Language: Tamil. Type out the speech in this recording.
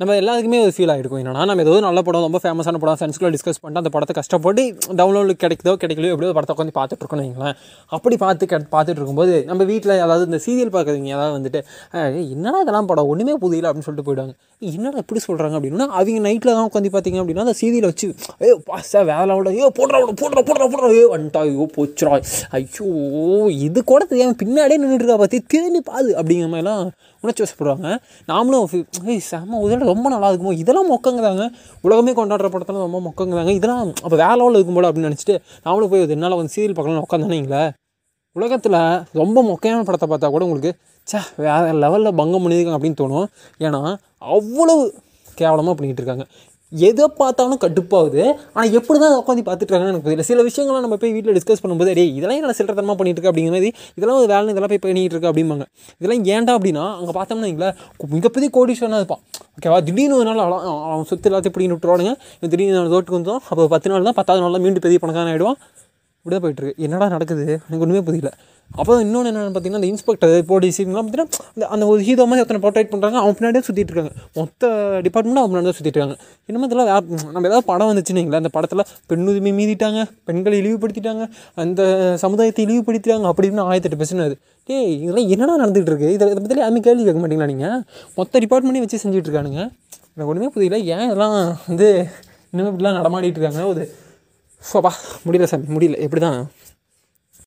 நம்ம எல்லாத்துக்குமே ஒரு ஃபீல் ஆகிருக்கும். என்னன்னா நம்ம ஏதோ நல்ல படம் ரொம்ப ஃபேமஸான படம் ஃப்ரெண்ட்ஸ்குள்ளே டிஸ்கஸ் பண்ணிட்டு அந்த படத்தை கஷ்டப்பட்டு டவுன்லோடு கிடைக்குதோ கிடைக்கலையோ எப்படியோ படத்தை உட்காந்து பார்த்துட்டு இருக்கோம்னு வைங்களேன். அப்படி பார்த்து கே பார்த்துட்டு இருக்கும்போது நம்ம வீட்டில் அதாவது இந்த சீரியல் பார்க்குறவங்க ஏதாவது வந்துட்டு என்னடா இதெல்லாம் படம்? ஒன்றுமே புரியல அப்படின்னு சொல்லிட்டு போயிடுவாங்க. என்னடா இப்படி சொல்கிறாங்க அப்படின்னா அவங்க நைட்டில் தான் உட்காந்து பார்த்தீங்க அப்படின்னா அந்த சீரியலை வச்சு ஐயோ பாஸ்டா வேலை விட ஐயோ போடுறா விட போடுறா போடுறா போடுறா. ஐயோ வந்துட்டா ஐயோ போச்சுரா ஐயோ இது கூட தெரியாமல் பின்னாடியே நின்றுட்டு இருக்கா பார்த்து திரும்பி பாது அப்படிங்கிற மாதிரிலாம் உணர்ச்சி வசப்படுவாங்க. நாமளும் ஏய் செம்ம உதட ரொம்ப நல்லா இருக்குமோ? இதெல்லாம் மொக்கங்கிறாங்க உலகமே கொண்டாடுற படத்தெல்லாம் ரொம்ப மொக்கங்கிறாங்க இதெல்லாம் அப்போ வேலை இருக்கும் போல அப்படின்னு நினச்சிட்டு நாமளும் போய் என்னால் வந்து சீரியல் பார்க்கலாம் உட்காந்தானீங்களே உலகத்தில் ரொம்ப மொக்கையான படத்தை பார்த்தா கூட உங்களுக்கு சே வேறு லெவலில் பங்கம் பண்ணியிருக்காங்க அப்படின்னு தோணும். ஏன்னா அவ்வளவு கேவலமாக பண்ணிக்கிட்டு இருக்காங்க. எதை பார்த்தாலும் கடுப்பாகுது. ஆனால் எப்படி தான் உட்காந்து பார்த்துட்டுருக்காங்கன்னு எனக்கு தெரியல சில விஷயங்கள்லாம் நம்ம போய் வீட்டில் டிஸ்கஸ் பண்ணும்போது டே இதெல்லாம் என்ன சில்லறத்தனமாக பண்ணிட்டு இருக்கு அப்படிங்கிற மாதிரி இதெல்லாம் ஒரு வேலை இதெல்லாம் போய் பண்ணிகிட்டு இருக்கு அப்படிம்பாங்க. இதெல்லாம் ஏன்டா அப்படின்னா அங்கே பார்த்தோம்னா வைங்களேன், மிகப்பெரிய கோடீஸ்வரனாக இருப்பான். ஓகேவா திடீர்னு ஒரு நாள் அவன் அவன் சொத்து எல்லாத்தையும் பிடிங்கி விட்டுருவானுங்க. இவன் திடீர்னு தோட்டுக்கு வந்தோம் அப்போ பத்து நாள் தான் பத்தாவது நாள் தான் மீண்டும் பெரிய பணக்காரன் ஆகிடுவான் இப்படியே போயிட்டுருக்கு. என்னடா நடக்குது? எனக்கு ஒன்றுமே புரியல. அப்போ இன்னொன்று என்னென்னு பார்த்தீங்கன்னா அந்த இன்ஸ்பெக்டர் போலீஸ் இவங்கலாம் பார்த்தீங்கன்னா அந்த அந்த ஒரு ஹீரோ மாதிரி ஒருத்தனை போர்ட்ரேட் பண்ணுறாங்க அவன் பின்னாடியே சுற்றிட்டு இருக்காங்க. மொத்த டிபார்ட்மெண்ட்டும் அவன் பின்னாடி தான் சுற்றிட்டு இருக்காங்க. இன்னும் இதெல்லாம் நம்ம ஏதாவது படம் வந்துச்சுன்னு அந்த படத்தில் பெண்ணுரிமை மீறிட்டாங்க பெண்களை இழிவுபடுத்திட்டாங்க அந்த சமுதாயத்தை இழிவுபடுத்திட்டாங்க அப்படின்னு ஆயிரத்தெட்டு பேசுனது டேய் இதெல்லாம் என்னடா நடந்துகிட்டு இருக்கு? இதை இதை பற்றி யாருமே கேள்வி கேட்க மாட்டீங்களா நீங்கள் மொத்த டிபார்ட்மெண்ட்டையும் வச்சு செஞ்சுட்டு இருக்கானுங்க. எனக்கு ஒன்றுமே புரியல. ஏன் இதெல்லாம் வந்து இன்னும் இப்படிலாம் நடமாடிட்டு இருக்காங்க? ஒரு சோபா முடியல சாமி முடியல. எப்படி தான்